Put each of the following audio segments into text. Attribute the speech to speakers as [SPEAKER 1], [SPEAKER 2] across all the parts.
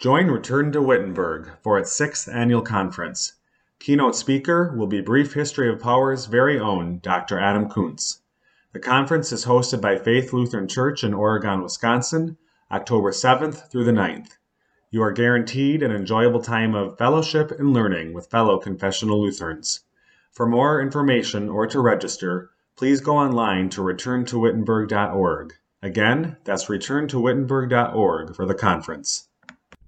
[SPEAKER 1] Join Return to Wittenberg for its sixth annual conference. Keynote speaker will be Brief History of Power's very own Dr. Adam Koontz. The conference is hosted by Faith Lutheran Church in Oregon, Wisconsin, October 7th through the 9th. You are guaranteed an enjoyable time of fellowship and learning with fellow confessional Lutherans. For more information or to register, please go online to returntowittenberg.org. Again, that's returntowittenberg.org for the conference.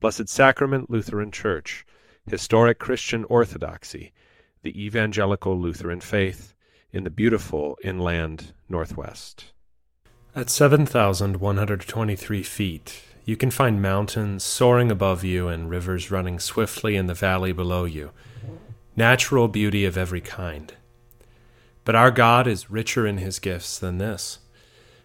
[SPEAKER 2] Blessed Sacrament Lutheran Church, historic Christian orthodoxy, the evangelical Lutheran faith in the beautiful inland Northwest. At 7,123 feet, you can find mountains soaring above you and rivers running swiftly in the valley below you, natural beauty of every kind. But our God is richer in his gifts than this.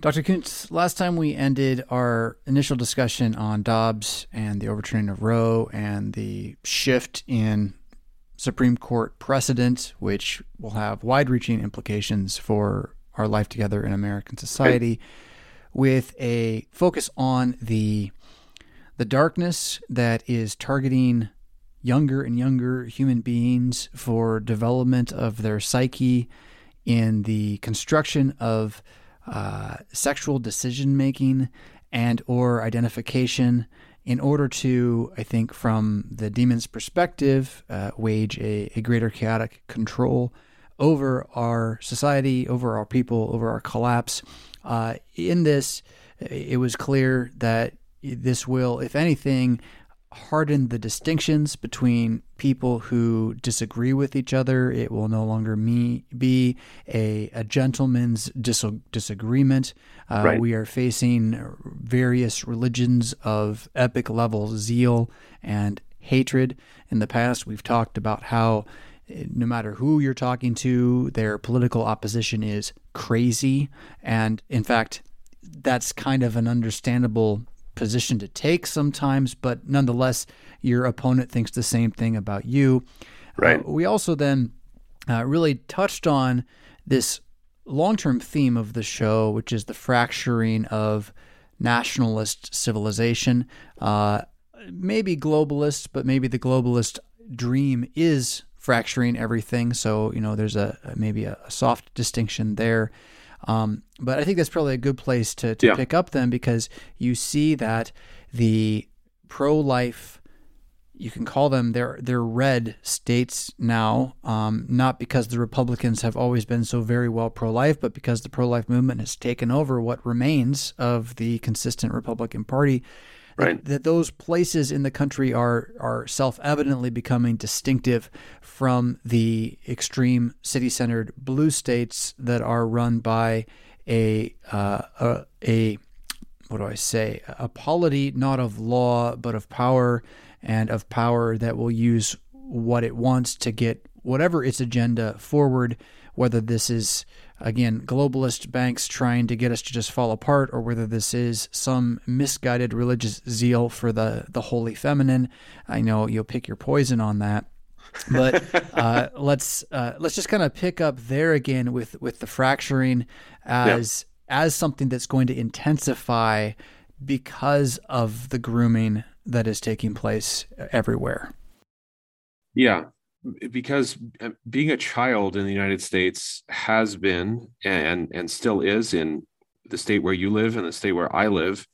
[SPEAKER 3] Dr. Koontz, last time we ended our initial discussion on Dobbs and the overturning of Roe and the shift in Supreme Court precedent, which will have wide reaching implications for our life together in American society, with a focus on the the darkness that is targeting younger and younger human beings for development of their psyche in the construction of uh, sexual decision making and or identification in order to i think from the demon's perspective uh, wage a, a, greater chaotic control over our society over our people over our collapse. Uh, in this it was clear that this will if anything harden the distinctions between people who disagree with each other. It will no longer me, be a, a gentleman's dis- disagreement. Uh, right. We are facing various religions of epic level zeal and hatred. In the past, we've talked about how no matter who you're talking to, their political opposition is crazy. And in fact, that's kind of an understandable position to take sometimes, but nonetheless, your opponent thinks the same thing about you.
[SPEAKER 2] Right.
[SPEAKER 3] Uh, we also then uh, really touched on this long term theme of the show, which is the fracturing of nationalist civilization. Uh, maybe globalist, but maybe the globalist dream is fracturing everything. So, you know, there's a maybe a soft distinction there. Um, but I think that's probably a good place to, to
[SPEAKER 2] Yeah.
[SPEAKER 3] pick up then because you see that the pro life you can call them they're they're red states now, um, not because the Republicans have always been so very well pro life, but because the pro life movement has taken over what remains of the consistent Republican Party.
[SPEAKER 2] Right.
[SPEAKER 3] That, those places in the country are are self evidently becoming distinctive from the extreme city centered blue states that are run by a uh, a, a what do I say? A polity not of law, but of power, and of power that will use what it wants to get whatever its agenda forward, whether this is, again, globalist banks trying to get us to just fall apart, or whether this is some misguided religious zeal for the, the holy feminine. I know you'll pick your poison on that. but uh, let's uh, let's just kind of pick up there again with with the fracturing as as something that's going to intensify because of the grooming that is taking place everywhere.
[SPEAKER 2] Yeah, because uh, being a child in the United States has been and and still is in the state where you live and the state where I live.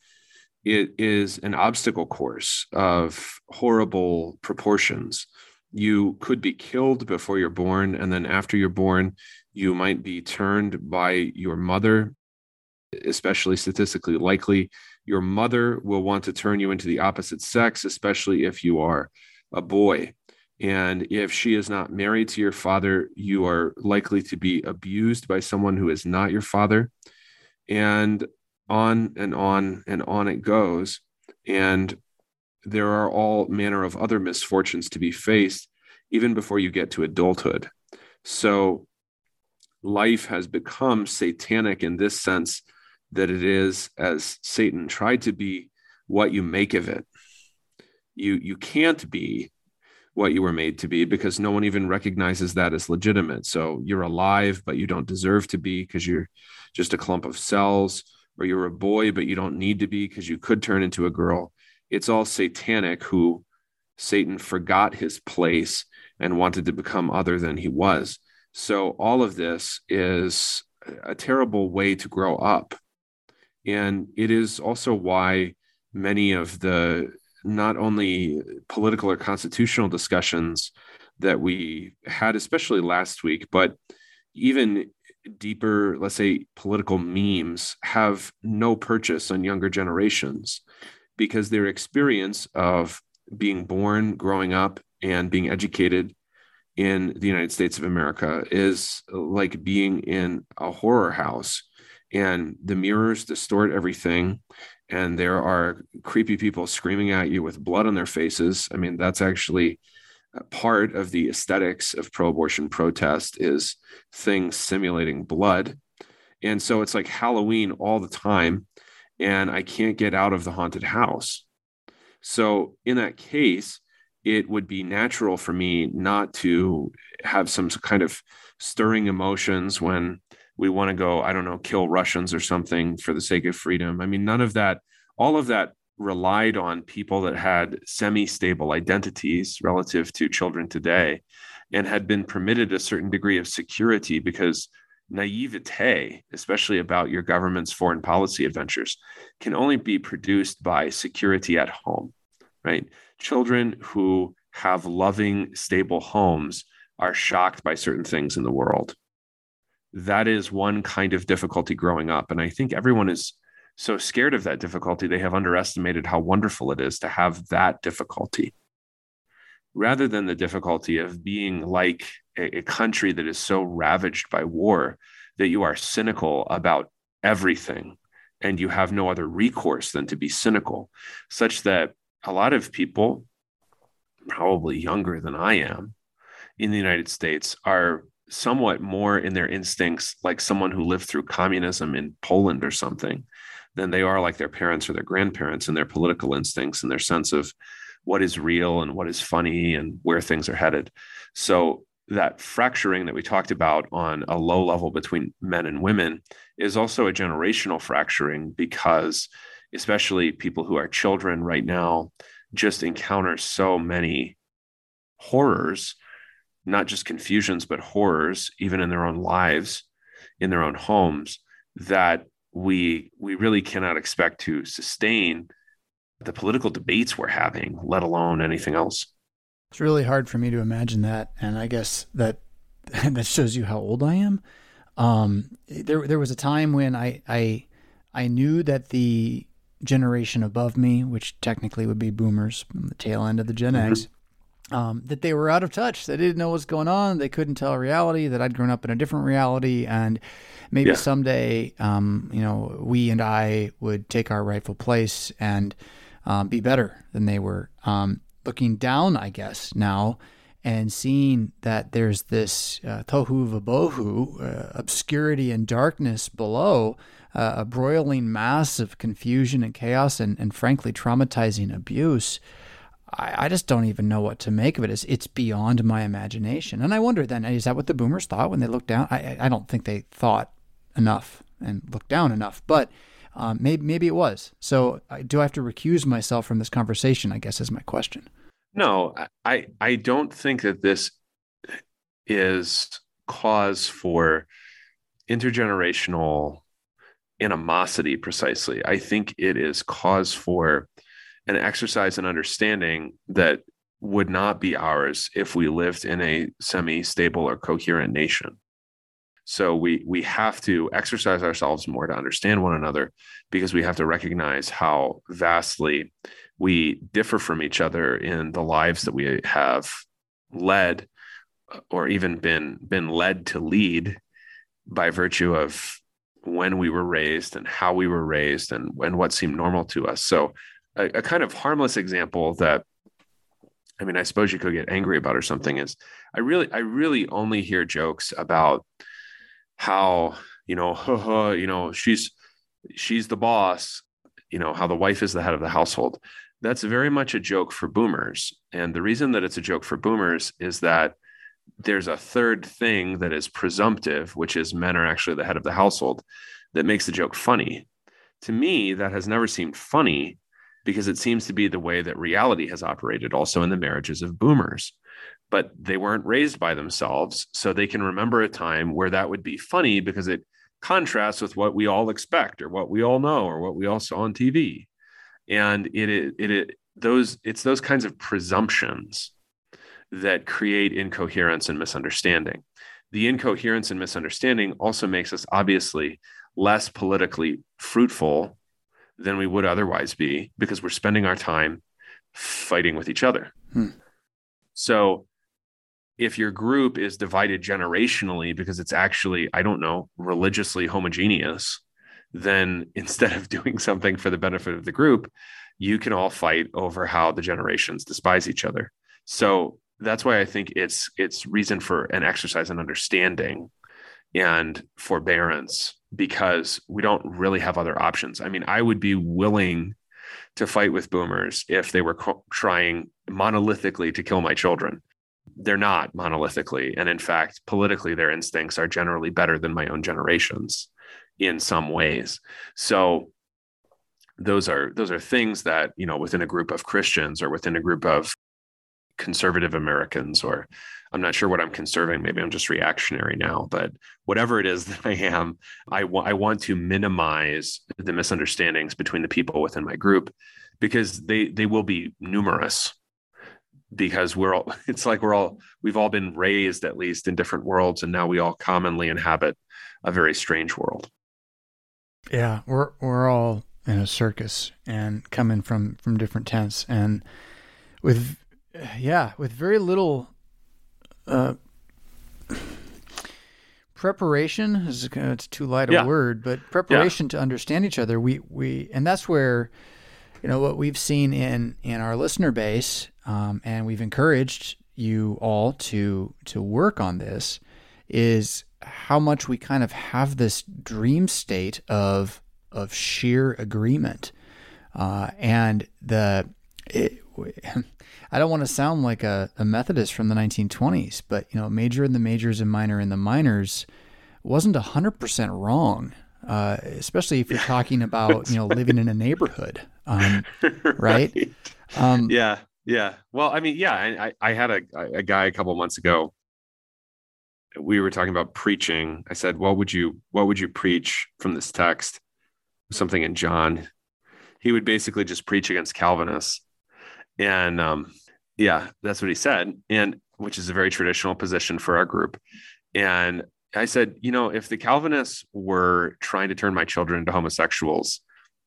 [SPEAKER 2] It is an obstacle course of horrible proportions. You could be killed before you're born, and then after you're born, you might be turned by your mother, especially statistically likely. Your mother will want to turn you into the opposite sex, especially if you are a boy. And if she is not married to your father, you are likely to be abused by someone who is not your father. And on and on and on it goes. And there are all manner of other misfortunes to be faced even before you get to adulthood. So life has become satanic in this sense that it is, as Satan tried to be, what you make of it. You, you can't be what you were made to be because no one even recognizes that as legitimate. So you're alive, but you don't deserve to be because you're just a clump of cells, or you're a boy, but you don't need to be because you could turn into a girl. It's all satanic who Satan forgot his place and wanted to become other than he was. So all of this is a terrible way to grow up. And it is also why many of the not only political or constitutional discussions that we had, especially last week, but even deeper, let's say, political memes have no purchase on younger generations because their experience of being born, growing up, and being educated in the United States of America is like being in a horror house and the mirrors distort everything and there are creepy people screaming at you with blood on their faces. I mean that's actually part of the aesthetics of pro-abortion protest is things simulating blood. And so it's like halloween all the time and i can't get out of the haunted house. So in that case it would be natural for me not to have some kind of stirring emotions when we want to go, I don't know, kill Russians or something for the sake of freedom. I mean, none of that, all of that relied on people that had semi stable identities relative to children today and had been permitted a certain degree of security because naivete, especially about your government's foreign policy adventures, can only be produced by security at home, right? Children who have loving, stable homes are shocked by certain things in the world that is one kind of difficulty growing up. And I think everyone is so scared of that difficulty, they have underestimated how wonderful it is to have that difficulty rather than the difficulty of being like a, a country that is so ravaged by war that you are cynical about everything and you have no other recourse than to be cynical, such that a lot of people, probably younger than I am, in the United States are somewhat more in their instincts like someone who lived through communism in Poland or something than they are like their parents or their grandparents and their political instincts and their sense of what is real and what is funny and where things are headed. So that fracturing that we talked about on a low level between men and women is also a generational fracturing because especially people who are children right now just encounter so many horrors not just confusions but horrors even in their own lives in their own homes that we we really cannot expect to sustain the political debates we're having let alone anything else
[SPEAKER 3] it's really hard for me to imagine that and i guess that that shows you how old i am um, there there was a time when i i i knew that the generation above me which technically would be boomers the tail end of the gen mm-hmm. x um, that they were out of touch. They didn't know what's going on. They couldn't tell reality. That I'd grown up in a different reality, and maybe yeah. someday, um, you know, we and I would take our rightful place and um, be better than they were. Um, looking down, I guess now, and seeing that there's this uh, tohu vabohu, uh, obscurity and darkness below, uh, a broiling mass of confusion and chaos, and, and frankly traumatizing abuse. I, I just don't even know what to make of it. It's, it's beyond my imagination. And I wonder then, is that what the boomers thought when they looked down? I, I don't think they thought enough and looked down enough, but um, maybe, maybe it was. So do I have to recuse myself from this conversation? I guess is my question.
[SPEAKER 2] No, I, I don't think that this is cause for intergenerational animosity precisely. I think it is cause for an exercise in understanding that would not be ours if we lived in a semi-stable or coherent nation. So we we have to exercise ourselves more to understand one another because we have to recognize how vastly we differ from each other in the lives that we have led or even been been led to lead by virtue of when we were raised and how we were raised and, and what seemed normal to us. So a, a kind of harmless example that I mean, I suppose you could get angry about or something is I really, I really only hear jokes about how, you know, you know, she's, she's the boss, you know, how the wife is the head of the household. That's very much a joke for boomers. And the reason that it's a joke for boomers is that there's a third thing that is presumptive, which is men are actually the head of the household, that makes the joke funny. To me, that has never seemed funny because it seems to be the way that reality has operated also in the marriages of boomers. But they weren't raised by themselves. So they can remember a time where that would be funny because it contrasts with what we all expect or what we all know or what we all saw on TV. And it, it, it, those, it's those kinds of presumptions that create incoherence and misunderstanding. The incoherence and misunderstanding also makes us obviously less politically fruitful than we would otherwise be because we're spending our time fighting with each other. Hmm. So if your group is divided generationally because it's actually, I don't know, religiously homogeneous, then instead of doing something for the benefit of the group, you can all fight over how the generations despise each other. So that's why I think it's it's reason for an exercise in understanding and forbearance because we don't really have other options. I mean, I would be willing to fight with boomers if they were co- trying monolithically to kill my children. They're not monolithically. And in fact, politically, their instincts are generally better than my own generation's in some ways. So those are those are things that you know within a group of Christians or within a group of conservative Americans or I'm not sure what I'm conserving. Maybe I'm just reactionary now, but whatever it is that I am, I, w- I want to minimize the misunderstandings between the people within my group because they they will be numerous because we're all it's like we're all we've all been raised at least in different worlds and now we all commonly inhabit a very strange world
[SPEAKER 3] yeah we're we're all in a circus and coming from from different tents and with yeah with very little uh, preparation is it's too light a yeah. word, but preparation yeah. to understand each other. We we and that's where you know what we've seen in in our listener base, um, and we've encouraged you all to to work on this is how much we kind of have this dream state of of sheer agreement, uh, and the it, I don't want to sound like a, a, Methodist from the 1920s, but you know, major in the majors and minor in the minors wasn't hundred percent wrong, uh, especially if you're talking about you know living in a neighborhood, um, right? right.
[SPEAKER 2] Um, yeah, yeah. Well, I mean, yeah. I I had a a guy a couple months ago. We were talking about preaching. I said, "What would you What would you preach from this text?" Something in John. He would basically just preach against Calvinists and um, yeah, that's what he said. And which is a very traditional position for our group. And I said, you know, if the Calvinists were trying to turn my children into homosexuals,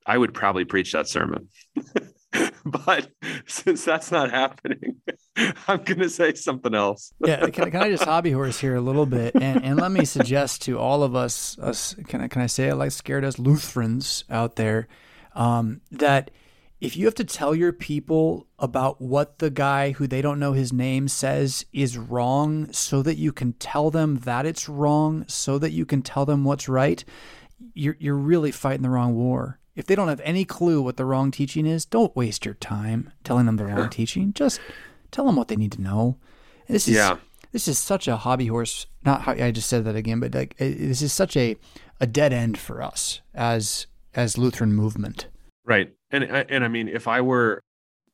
[SPEAKER 2] I would probably preach that sermon. but since that's not happening, I'm going to say something else.
[SPEAKER 3] yeah, can, can, I just hobby horse here a little bit, and, and let me suggest to all of us, us can I can I say it like scared us Lutherans out there, um, that if you have to tell your people about what the guy who they don't know his name says is wrong so that you can tell them that it's wrong so that you can tell them what's right you're you're really fighting the wrong war. If they don't have any clue what the wrong teaching is don't waste your time telling them the wrong teaching. Just tell them what they need to know. This is yeah. this is such a hobby horse not how I just said that again but like this is such a a dead end for us as as Lutheran movement.
[SPEAKER 2] Right and uh, and I mean, if I were,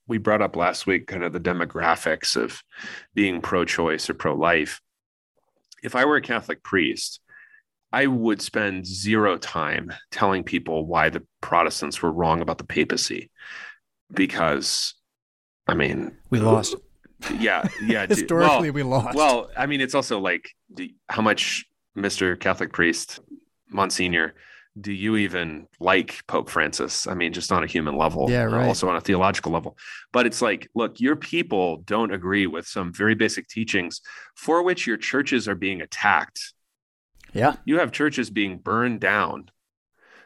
[SPEAKER 2] we brought up last week kind of the demographics of being pro-choice or pro-life. If I were a Catholic priest, I would spend zero time telling people why the Protestants were wrong about the papacy, because, I mean,
[SPEAKER 3] we lost.
[SPEAKER 2] Yeah, yeah.
[SPEAKER 3] Historically, well, we lost.
[SPEAKER 2] Well, I mean, it's also like how much Mr. Catholic priest, Monsignor do you even like Pope Francis? I mean, just on a human level,
[SPEAKER 3] yeah, right.
[SPEAKER 2] also on a theological level. But it's like, look, your people don't agree with some very basic teachings for which your churches are being attacked.
[SPEAKER 3] Yeah.
[SPEAKER 2] You have churches being burned down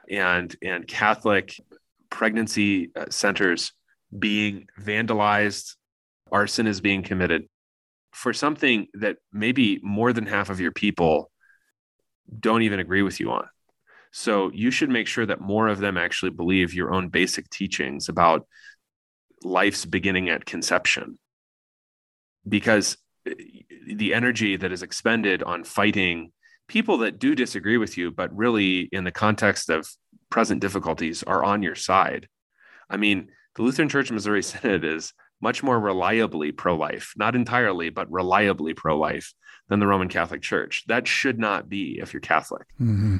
[SPEAKER 2] and and Catholic pregnancy uh, centers being vandalized, arson is being committed for something that maybe more than half of your people don't even agree with you on. So you should make sure that more of them actually believe your own basic teachings about life's beginning at conception. Because eh, the energy that is expended on fighting people that do disagree with you, but really in the context of present difficulties are on your side. I mean, the Lutheran Church Missouri Synod is much more reliably pro life, not entirely, but reliably pro life than the Roman Catholic Church. That should not be if you're Catholic. Mm-hmm.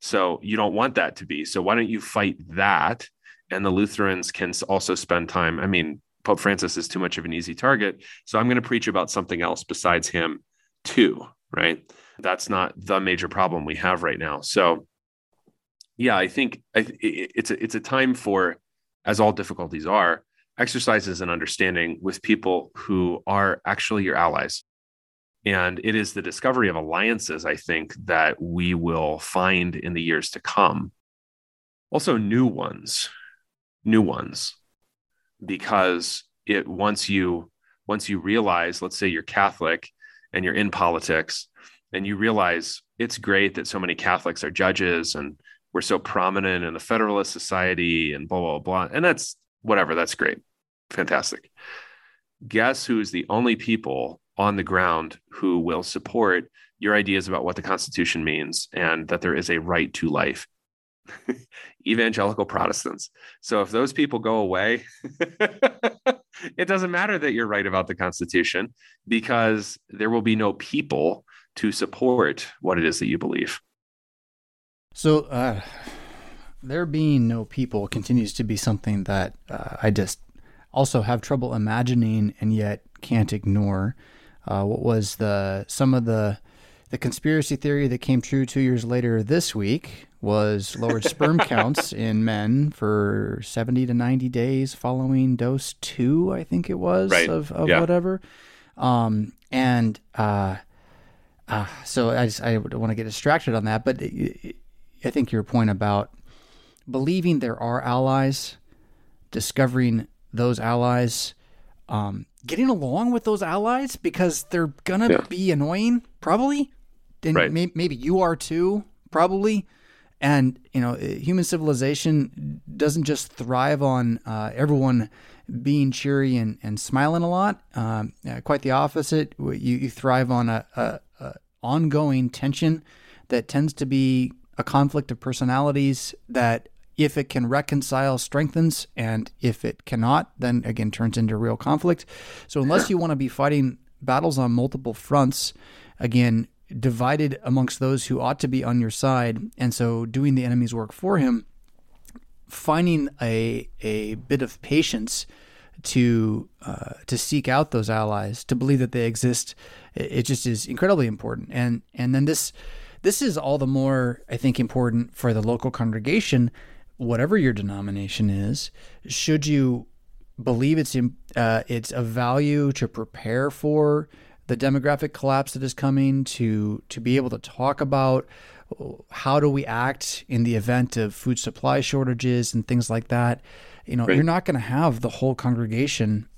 [SPEAKER 2] So you don't want that to be. So why don't you fight that? And the Lutherans can also spend time. I mean, Pope Francis is too much of an easy target. So I'm going to preach about something else besides him, too, right? That's not the major problem we have right now. So, yeah, I think it's a, it's a time for, as all difficulties are, exercises and understanding with people who are actually your allies. And it is the discovery of alliances, I think, that we will find in the years to come. Also, new ones, new ones, because it once you once you realize, let's say you're Catholic and you're in politics, and you realize it's great that so many Catholics are judges and we're so prominent in the Federalist Society and blah blah blah, and that's whatever, that's great, fantastic. Guess who's the only people on the ground who will support your ideas about what the Constitution means and that there is a right to life. Evangelical Protestants. So if those people go away, it doesn't matter that you're right about the Constitution because there will be no people to support what it is that you believe.
[SPEAKER 3] So, uh, there being no people continues to be something that uh, I just also have trouble imagining and yet can't ignore. Uh, what was the some of the the conspiracy theory that came true two years later this week was lowered sperm counts in men for 70 to 90 days following dose two, I think it was,
[SPEAKER 2] right.
[SPEAKER 3] of, of
[SPEAKER 2] yeah.
[SPEAKER 3] whatever. Um, and uh, uh, so I just I don't want to get distracted on that, but I think your point about believing there are allies, discovering those allies, um, getting along with those allies because they're gonna
[SPEAKER 2] Yeah.
[SPEAKER 3] be annoying, probably. And
[SPEAKER 2] Right.
[SPEAKER 3] may- maybe you are too, probably. And you know, eh, human civilization doesn't just thrive on uh, everyone being cheery and, and smiling a lot. Um, quite the opposite. You, you thrive on a, a, a ongoing tension that tends to be a conflict of personalities that if it can reconcile strengthens and if it cannot then again turns into real conflict so unless you want to be fighting battles on multiple fronts again divided amongst those who ought to be on your side and so doing the enemy's work for him finding a a bit of patience to uh, to seek out those allies, to believe that they exist, it, just is incredibly important. And and then this this is all the more I think important for the local congregation, whatever your denomination is. Should you believe it's in, uh, it's of value to prepare for the demographic collapse that is coming, to to be able to talk about how do we act in the event of food supply shortages and things like that. You know,
[SPEAKER 2] Right.
[SPEAKER 3] you're not going to have the whole congregation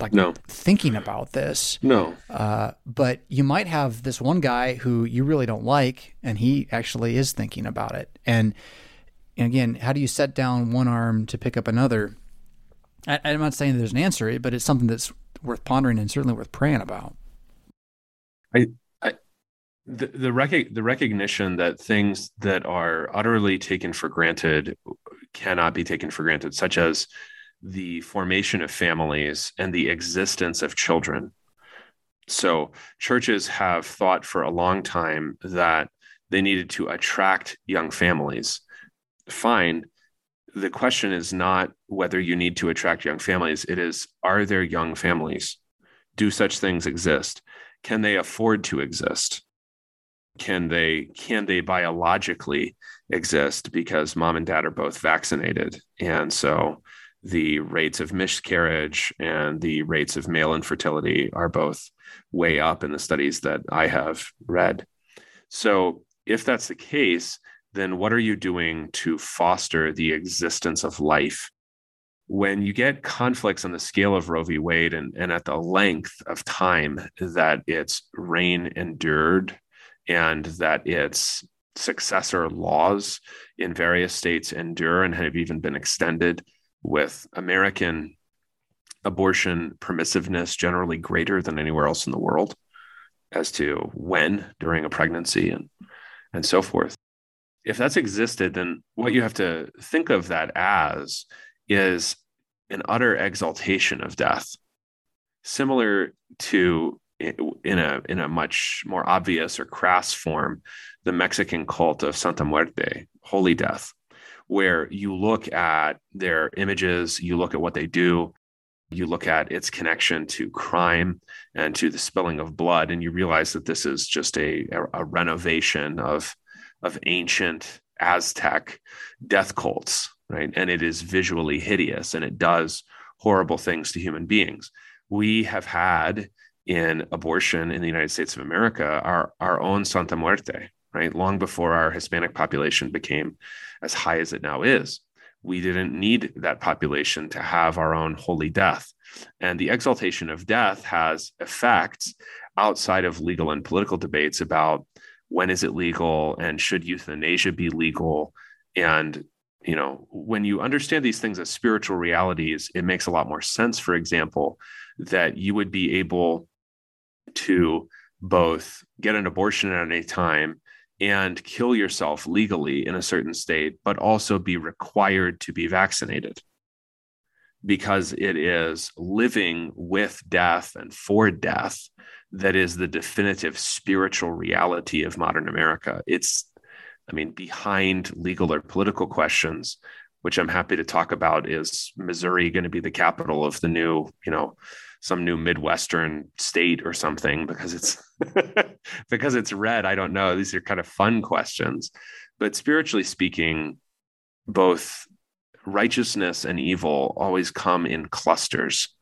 [SPEAKER 3] like
[SPEAKER 2] No.
[SPEAKER 3] thinking about this.
[SPEAKER 2] No.
[SPEAKER 3] Uh, but you might have this one guy who you really don't like, and he actually is thinking about it. And, and again, how do you set down one arm to pick up another? I, I'm not saying there's an answer, but it's something that's worth pondering and certainly worth praying about.
[SPEAKER 2] the the, rec- the recognition that things that are utterly taken for granted cannot be taken for granted, such as the formation of families and the existence of children. So, churches have thought for a long time that they needed to attract young families. Fine. The question is not whether you need to attract young families, it is are there young families? Do such things exist? Can they afford to exist? can they can they biologically exist because mom and dad are both vaccinated and so the rates of miscarriage and the rates of male infertility are both way up in the studies that i have read so if that's the case then what are you doing to foster the existence of life when you get conflicts on the scale of Roe v. Wade and, and at the length of time that its reign endured and that its successor laws in various states endure and have even been extended with American abortion permissiveness generally greater than anywhere else in the world as to when during a pregnancy and and so forth. If that's existed, then what you have to think of that as is an utter exaltation of death, similar to in a in a much more obvious or crass form, the Mexican cult of Santa Muerte, Holy Death, where you look at their images, you look at what they do, you look at its connection to crime and to the spilling of blood, and you realize that this is just a, a, renovation of of ancient Aztec death cults, right? And it is visually hideous and it does horrible things to human beings. We have had in abortion in the United States of America our, our own Santa Muerte, right? Long before our Hispanic population became as high as it now is. We didn't need that population to have our own holy death. And the exaltation of death has effects outside of legal and political debates about when is it legal and should euthanasia be legal? And you know when you understand these things as spiritual realities it makes a lot more sense for example that you would be able to both get an abortion at any time and kill yourself legally in a certain state but also be required to be vaccinated. Because it is living with death and for death that is the definitive spiritual reality of modern America. It's, I mean, behind legal or political questions, which I'm happy to talk about, is Missouri going to be the capital of the new, you know, some new Midwestern state or something because it's because it's red. I don't know. These are kind of fun questions. But spiritually speaking, both righteousness and evil always come in clusters.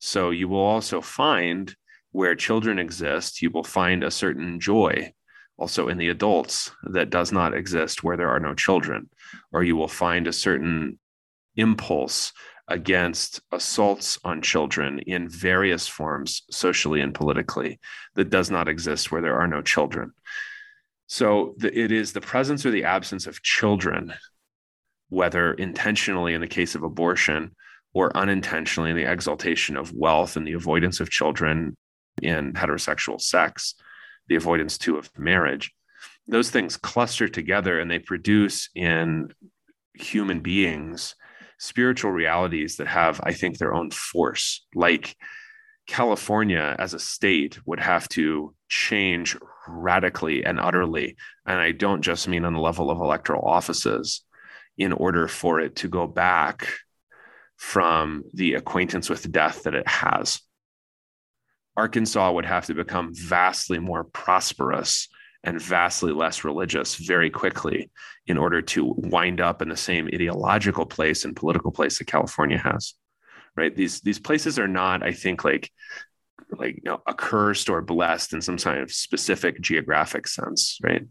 [SPEAKER 2] So you will also find where children exist, you will find a certain joy also in the adults that does not exist where there are no children. Or you will find a certain impulse against assaults on children in various forms, socially and politically, that does not exist where there are no children. So the, it is the presence or the absence of children, whether intentionally in the case of abortion or unintentionally in the exaltation of wealth and the avoidance of children in heterosexual sex, the avoidance too of marriage. Those things cluster together and they produce in human beings spiritual realities that have, I think, their own force. Like California as a state would have to change radically and utterly. And I don't just mean on the level of electoral offices in order for it to go back from the acquaintance with death that it has. Arkansas would have to become vastly more prosperous and vastly less religious very quickly in order to wind up in the same ideological place and political place that California has. Right? These these places are not, I think, like like you know, accursed or blessed in some kind of specific geographic sense, right?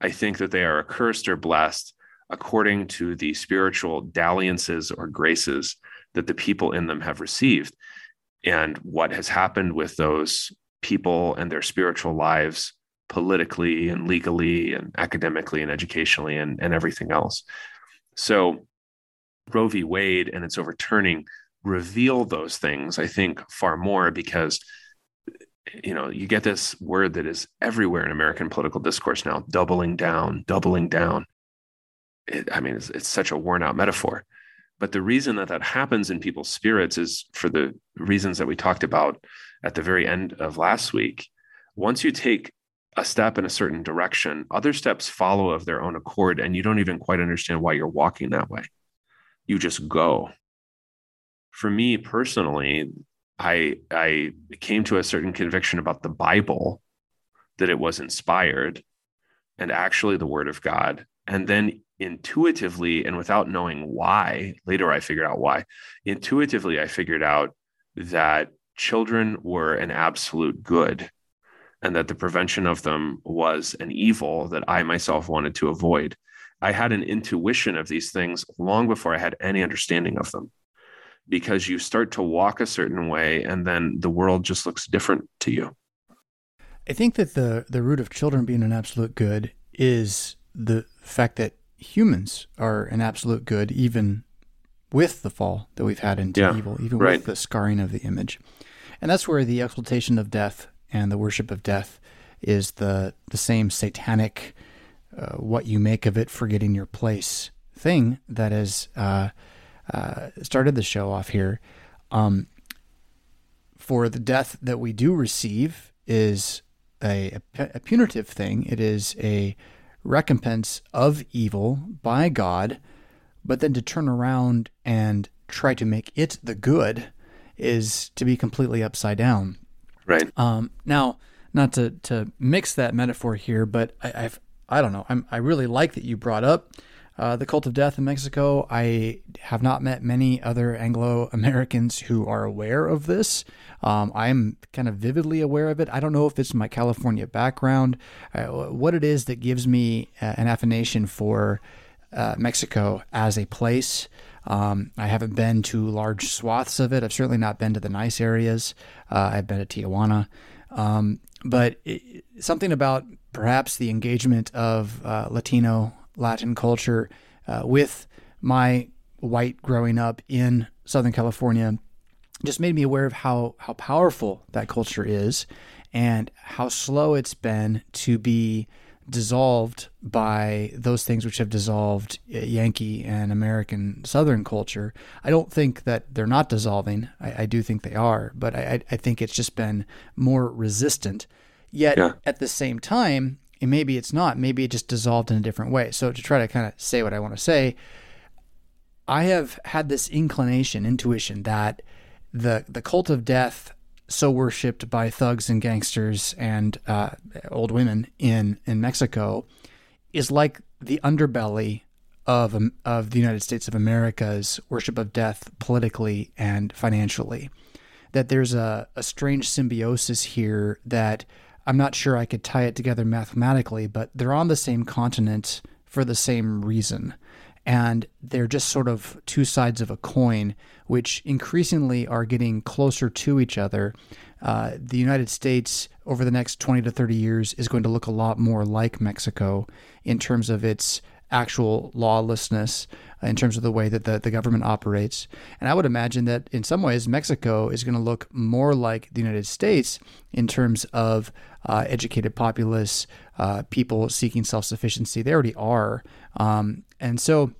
[SPEAKER 2] I think that they are accursed or blessed according to the spiritual dalliances or graces that the people in them have received. And what has happened with those people and their spiritual lives politically and legally and academically and educationally and, and everything else. So Roe v. Wade and its overturning reveal those things, I think, far more because you know you get this word that is everywhere in American political discourse now: doubling down, doubling down. It, I mean, it's, it's such a worn out metaphor. But the reason that that happens in people's spirits is for the reasons that we talked about at the very end of last week. Once you take a step in a certain direction, other steps follow of their own accord, and you don't even quite understand why you're walking that way. You just go. For me personally, I I came to a certain conviction about the Bible that it was inspired and actually the word of God. And then intuitively and without knowing why, later I figured out why. Intuitively, I figured out that children were an absolute good and that the prevention of them was an evil that I myself wanted to avoid. I had an intuition of these things long before I had any understanding of them because you start to walk a certain way and then the world just looks different to you.
[SPEAKER 3] I think that the the root of children being an absolute good is the fact that humans are an absolute good even with the fall that we've had into yeah, evil, even right. with the scarring of the image. And that's where the exaltation of death and the worship of death is the the same satanic uh, what you make of it forgetting your place thing that has uh, uh, started the show off here um, for the death that we do receive is a, a, a punitive thing it is a recompense of evil by God but then to turn around and try to make it the good is to be completely upside down
[SPEAKER 2] Right.
[SPEAKER 3] Um, now, not to to mix that metaphor here, but I, I've I don't know. I'm I really like that you brought up uh, the cult of death in Mexico. I have not met many other Anglo Americans who are aware of this. Um, I'm kind of vividly aware of it. I don't know if it's my California background, uh, what it is that gives me uh, an affirmation for uh, Mexico as a place. Um, I haven't been to large swaths of it. I've certainly not been to the nice areas. Uh, I've been to Tijuana. Um, but it, something about perhaps the engagement of uh, Latino, Latin culture uh, with my white growing up in Southern California just made me aware of how, how powerful that culture is and how slow it's been to be dissolved by those things which have dissolved Yankee and American Southern culture. I don't think that they're not dissolving. I, I do think they are, but I, I, think it's just been more resistant. Yet yeah. at the same time, and maybe it's not, maybe it just dissolved in a different way. So to try to kind of say what I want to say, I have had this inclination, intuition that the the cult of death so worshipped by thugs and gangsters and uh, old women in in Mexico is like the underbelly of um, of the United States of America's worship of death politically and financially. That there's a, a strange symbiosis here that I'm not sure I could tie it together mathematically, but they're on the same continent for the same reason. and they're just sort of two sides of a coin, which increasingly are getting closer to each other. Uh, the United States, over the next 20 to 30 years, is going to look a lot more like Mexico in terms of its actual lawlessness, in terms of the way that the, the government operates. And I would imagine that in some ways, Mexico is going to look more like the United States in terms of uh, educated populace, uh, people seeking self sufficiency. They already are. Um, and so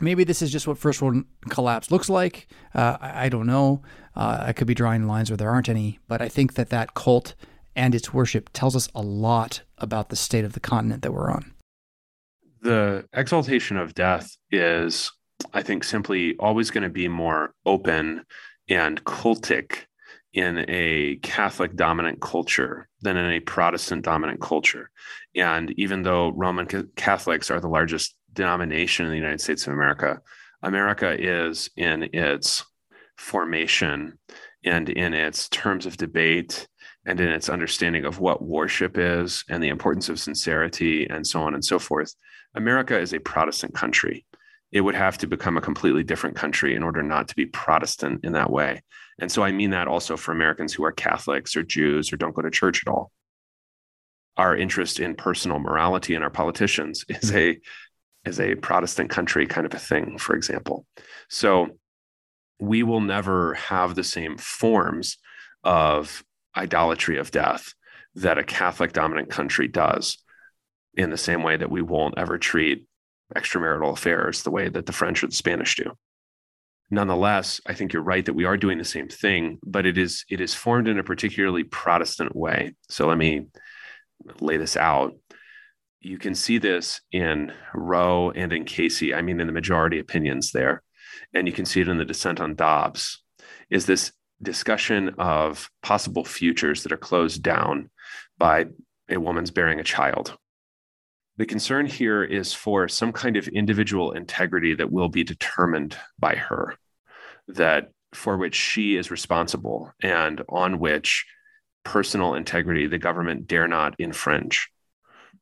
[SPEAKER 3] maybe this is just what first world collapse looks like. Uh, I, I, don't know. Uh, I could be drawing lines where there aren't any, but I think that that cult and its worship tells us a lot about the state of the continent that we're on.
[SPEAKER 2] The exaltation of death is, I think, simply always going to be more open and cultic in a Catholic dominant culture than in a Protestant dominant culture. And even though Roman Catholics are the largest denomination in the United States of America, America is in its formation and in its terms of debate and in its understanding of what worship is and the importance of sincerity and so on and so forth. America is a Protestant country. It would have to become a completely different country in order not to be Protestant in that way. And so I mean that also for Americans who are Catholics or Jews or don't go to church at all. Our interest in personal morality and our politicians is a is a Protestant country kind of a thing, for example. So we will never have the same forms of idolatry of death that a Catholic dominant country does, in the same way that we won't ever treat extramarital affairs the way that the French or the Spanish do. Nonetheless, I think you're right that we are doing the same thing, but it is it is formed in a particularly Protestant way. So let me lay this out. You can see this in Roe and in Casey. I mean, in the majority opinions there, and you can see it in the dissent on Dobbs. Is this discussion of possible futures that are closed down by a woman's bearing a child? The concern here is for some kind of individual integrity that will be determined by her, that for which she is responsible and on which personal integrity the government dare not infringe.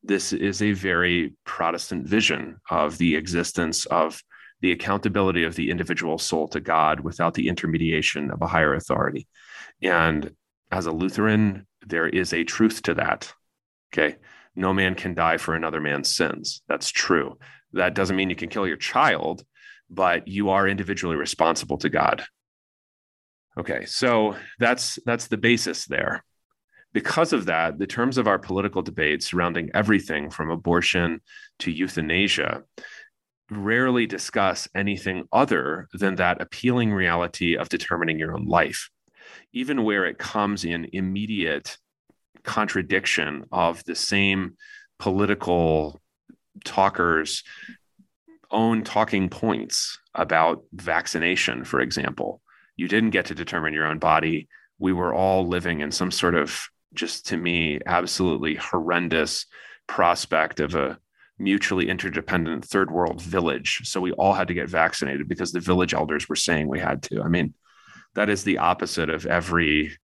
[SPEAKER 2] This is a very Protestant vision of the existence of the accountability of the individual soul to God without the intermediation of a higher authority. And as a Lutheran, there is a truth to that. Okay no man can die for another man's sins. That's true. That doesn't mean you can kill your child, but you are individually responsible to God. Okay, so that's that's the basis there. Because of that, the terms of our political debate surrounding everything from abortion to euthanasia rarely discuss anything other than that appealing reality of determining your own life, even where it comes in immediate contradiction of the same political talkers own talking points about vaccination for example. You didn't get to determine your own body. We were all living in some sort of just to me absolutely horrendous prospect of a mutually interdependent third world village. So we all had to get vaccinated because the village elders were saying we had to. I mean that is the opposite of every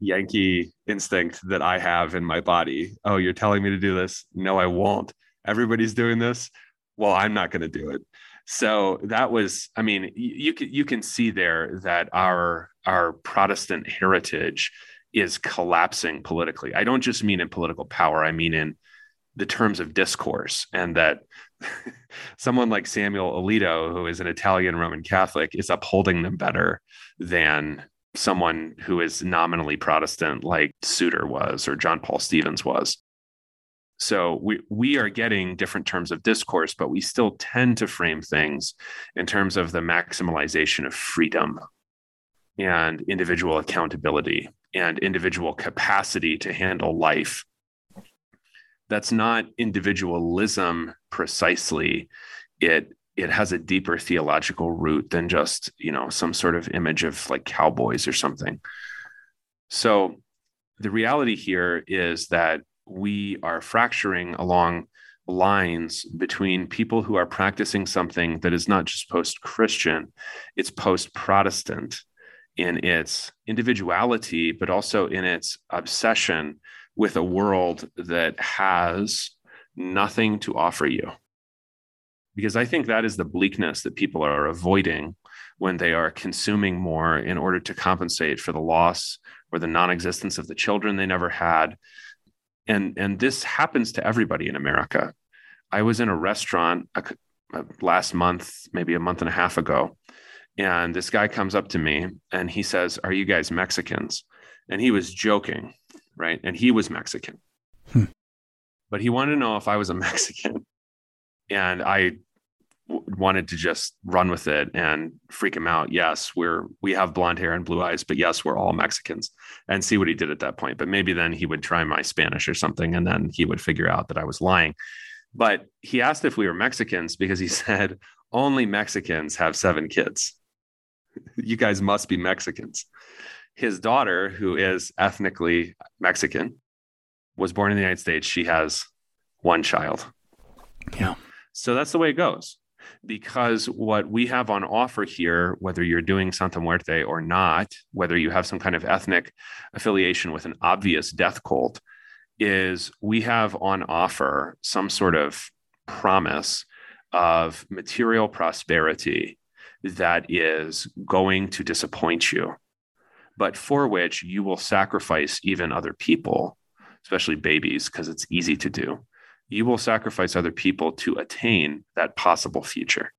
[SPEAKER 2] Yankee instinct that I have in my body. Oh, you're telling me to do this? No, I won't. Everybody's doing this. Well, I'm not going to do it. So that was, I mean, you can you can see there that our our Protestant heritage is collapsing politically. I don't just mean in political power. I mean in the terms of discourse, and that someone like Samuel Alito, who is an Italian Roman Catholic, is upholding them better than someone who is nominally Protestant, like Souter was or John Paul Stevens was. So we we are getting different terms of discourse, but we still tend to frame things in terms of the maximalization of freedom and individual accountability and individual capacity to handle life. That's not individualism precisely. It it has a deeper theological root than just you know some sort of image of like cowboys or something. So the reality here is that we are fracturing along lines between people who are practicing something that is not just post Christian, it's post Protestant in its individuality, but also in its obsession with a world that has nothing to offer you because I think that is the bleakness that people are avoiding when they are consuming more in order to compensate for the loss or the non-existence of the children they never had. And and this happens to everybody in america. I was in a restaurant a, a, last month maybe a month and a half ago and this guy comes up to me and he says are you guys mexicans? And he was joking right? And he was mexican. Hmm. but he wanted to know if i was a mexican. And i wanted to just run with it and freak him out. Yes, we're we have blonde hair and blue eyes, but yes, we're all Mexicans. And see what he did at that point. But maybe then he would try my Spanish or something, and then he would figure out that I was lying. But he asked if we were Mexicans because he said only Mexicans have seven kids. you guys must be Mexicans. His daughter, who is ethnically Mexican, was born in the United States. She has one child.
[SPEAKER 3] Yeah.
[SPEAKER 2] So that's the way it goes because what we have on offer here, whether you're doing Santa Muerte or not, whether you have some kind of ethnic affiliation with an obvious death cult, is we have on offer some sort of promise of material prosperity that is going to disappoint you, but for which you will sacrifice even other people, especially babies, because it's easy to do you will sacrifice other people to attain that possible future.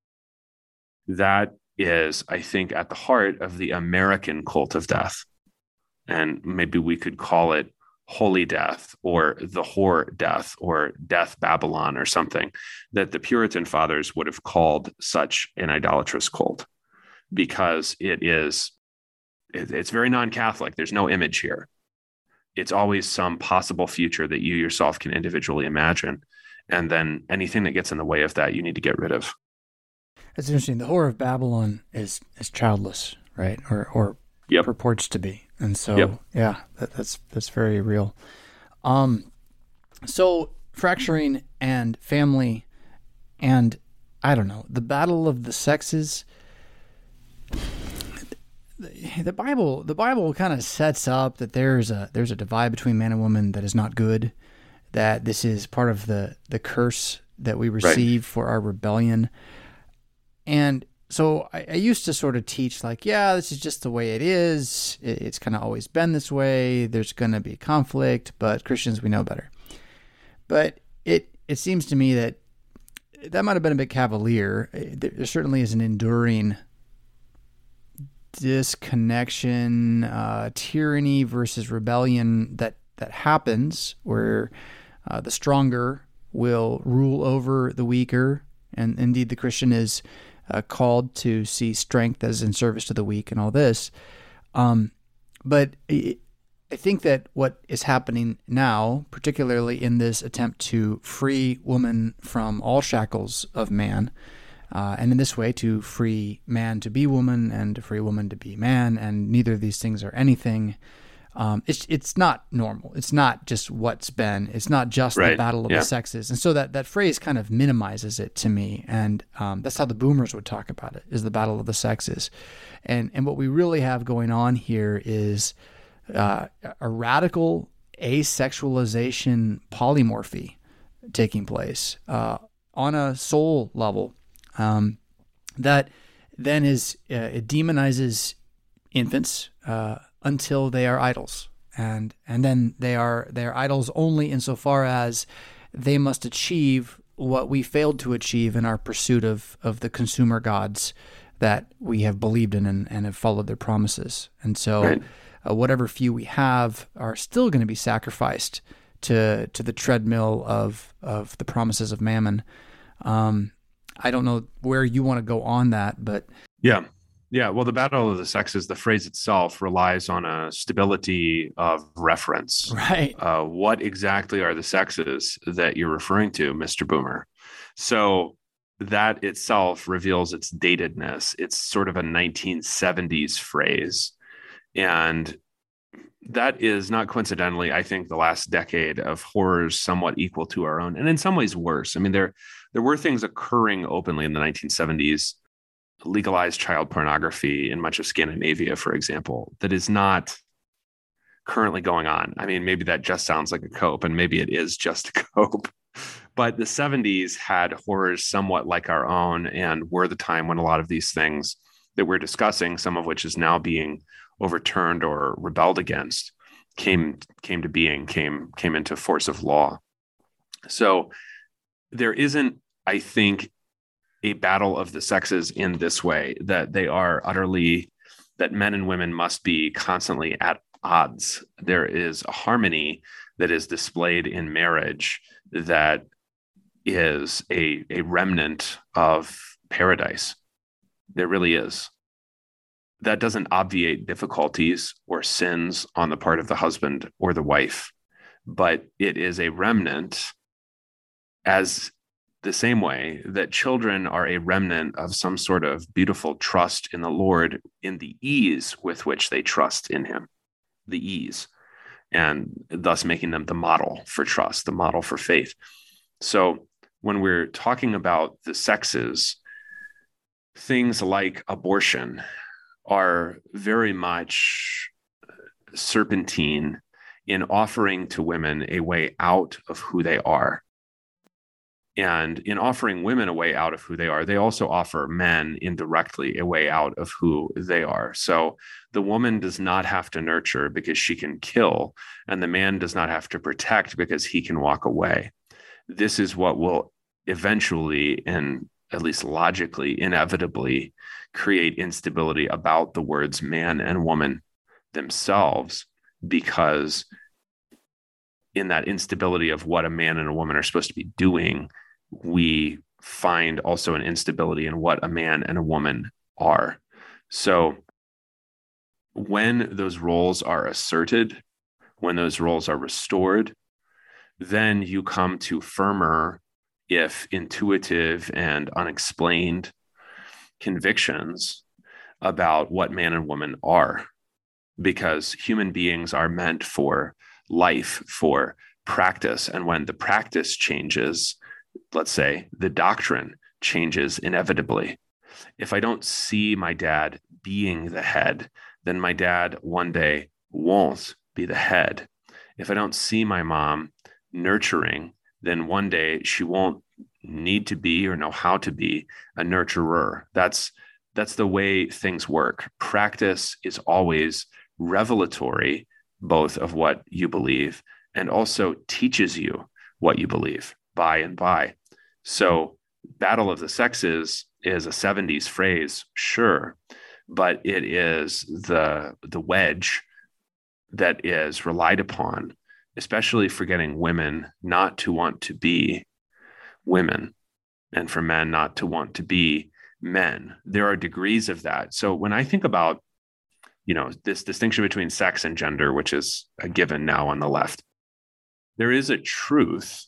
[SPEAKER 2] That is, I think, at the heart of the American cult of death. And maybe we could call it holy death or the whore death or death Babylon or something that the Puritan fathers would have called such an idolatrous cult because it is it's very non-catholic there's no image here it's always some possible future that you yourself can individually imagine. And then anything that gets in the way of that, you need to get rid of.
[SPEAKER 3] That's interesting. The Whore of Babylon is is childless, right? Or or
[SPEAKER 2] yep.
[SPEAKER 3] purports to be. And so yep. yeah, that, that's that's very real. Um so fracturing and family and I don't know, the battle of the sexes the Bible the Bible kind of sets up that there's a there's a divide between man and woman that is not good. That this is part of the the curse that we receive right. for our rebellion. And so I, I, used to sort of teach like, yeah, this is just the way it is. It, it's kind of always been this way. There's going to be conflict, but Christians we know better. But it it seems to me that that might have been a bit cavalier. There certainly is an enduring disconnection, uh, tyranny versus rebellion that that happens, where uh, the stronger will rule over the weaker, and indeed the Christian is uh, called to see strength as in service to the weak, and all this. Um, but I think that what is happening now, particularly in this attempt to free woman from all shackles of man, uh, and in this way to free man to be woman and to free woman to be man, and neither of these things are anything. Um, it's it's not normal. It's not just what's been. It's not just right. the battle of yeah. the sexes, and so that that phrase kind of minimizes it to me, and um, that's how the boomers would talk about it: is the battle of the sexes, and and what we really have going on here is uh, a radical asexualization polymorphy taking place uh, on a soul level um, that then is uh, it demonizes infants uh, until they are idols, and and then they are they are idols only insofar as they must achieve what we failed to achieve in our pursuit of of the consumer gods that we have believed in and, and have followed their promises, and so. Right. Uh, whatever few we have are still going to be sacrificed to to the treadmill of of the promises of mammon. Um, I don't know where you want to go on that, but
[SPEAKER 2] yeah. Yeah, well, the battle of the sexes, the phrase itself relies on a stability of reference.
[SPEAKER 3] Right.
[SPEAKER 2] Uh, what exactly are the sexes that you're referring to, Mr. Boomer? So that itself reveals its datedness. It's sort of a 1970s phrase. And that is not coincidentally, I think, the last decade of horrors somewhat equal to our own, and in some ways worse. I mean, there there were things occurring openly in the 1970s, legalized child pornography in much of Scandinavia, for example, that is not currently going on. I mean, maybe that just sounds like a cope, and maybe it is just a cope. but the 70s had horrors somewhat like our own and were the time when a lot of these things that we're discussing, some of which is now being overturned or rebelled against, came came to being, came came into force of law. So there isn't, I think, a battle of the sexes in this way that they are utterly that men and women must be constantly at odds. There is a harmony that is displayed in marriage that is a, a remnant of paradise. There really is. That doesn't obviate difficulties or sins on the part of the husband or the wife, but it is a remnant as the same way that children are a remnant of some sort of beautiful trust in the Lord in the ease with which they trust in Him, the ease, and thus making them the model for trust, the model for faith. So when we're talking about the sexes, things like abortion are very much serpentine in offering to women a way out of who they are. And in offering women a way out of who they are, they also offer men indirectly a way out of who they are. So the woman does not have to nurture because she can kill, and the man does not have to protect because he can walk away. This is what will eventually and at least logically, inevitably create instability about the words man and woman themselves because in that instability of what a man and a woman are supposed to be doing we find also an instability in what a man and a woman are. So when those roles are asserted when those roles are restored then you come to firmer if intuitive and unexplained convictions about what man and woman are, because human beings are meant for life, for practice. And when the practice changes, let's say the doctrine changes inevitably. If I don't see my dad being the head, then my dad one day won't be the head. If I don't see my mom nurturing, then one day she won't need to be or know how to be a nurturer. That's that's the way things work. Practice is always revelatory both of what you believe and also teaches you what you believe by and by. So, battle of the sexes is a 70s phrase, sure, but it is the the wedge that is relied upon especially for getting women not to want to be women and for men not to want to be men. There are degrees of that. So when I think about, you know, this distinction between sex and gender, which is a given now on the left, there is a truth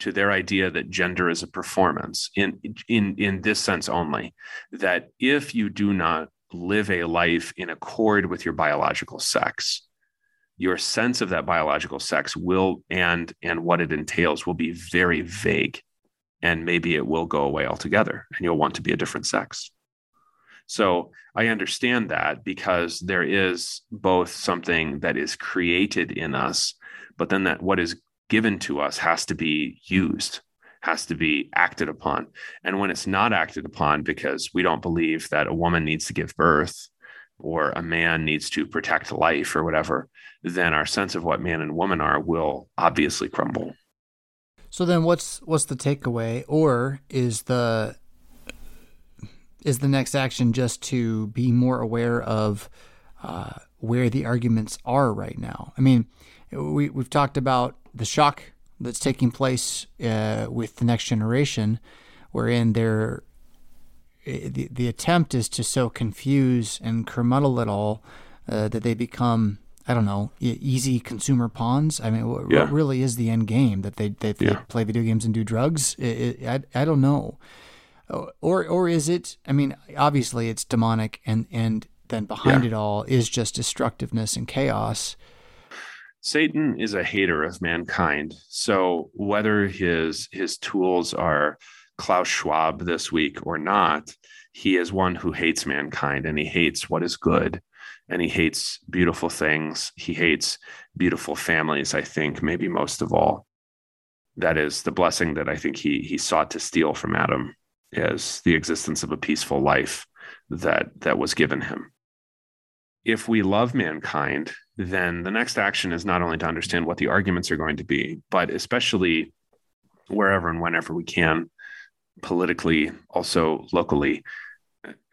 [SPEAKER 2] to their idea that gender is a performance in in in this sense only that if you do not live a life in accord with your biological sex your sense of that biological sex will and and what it entails will be very vague and maybe it will go away altogether and you'll want to be a different sex so i understand that because there is both something that is created in us but then that what is given to us has to be used has to be acted upon and when it's not acted upon because we don't believe that a woman needs to give birth or a man needs to protect life or whatever, then our sense of what man and woman are will obviously crumble.
[SPEAKER 3] So then what's what's the takeaway or is the is the next action just to be more aware of uh, where the arguments are right now? I mean, we we've talked about the shock that's taking place uh, with the next generation, wherein they're the, the attempt is to so confuse and curmuddle it all uh, that they become I don't know easy consumer pawns. I mean, what, yeah. what really is the end game that they they, yeah. play video games and do drugs? It, it, I I don't know, or or is it? I mean, obviously it's demonic, and and then behind yeah. it all is just destructiveness and chaos.
[SPEAKER 2] Satan is a hater of mankind. So whether his his tools are Klaus Schwab this week or not, he is one who hates mankind and he hates what is good and he hates beautiful things. He hates beautiful families, I think, maybe most of all. that is the blessing that I think he he sought to steal from Adam is the existence of a peaceful life that that was given him. If we love mankind, then the next action is not only to understand what the arguments are going to be, but especially wherever and whenever we can, politically, also locally,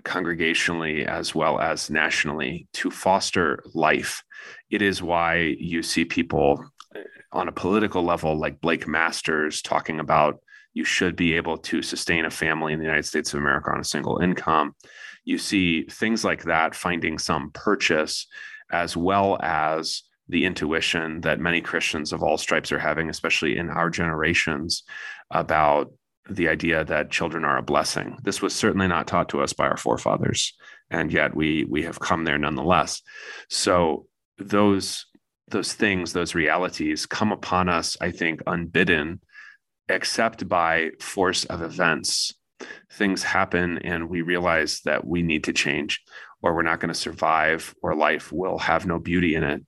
[SPEAKER 2] congregationally, as well as nationally, to foster life. It is why you see people eh, on a political level, like Blake Masters, talking about you should be able to sustain a family in the United States of America on a single income. You see things like that finding some purchase, as well as the intuition that many Christians of all stripes are having, especially in our generations, about the idea that children are a blessing. This was certainly not taught to us by our forefathers, and yet we we have come there nonetheless. So those those things, those realities come upon us, I think, unbidden, except by force of events. Things happen and we realize that we need to change, or we're not going to survive, or life will have no beauty in it.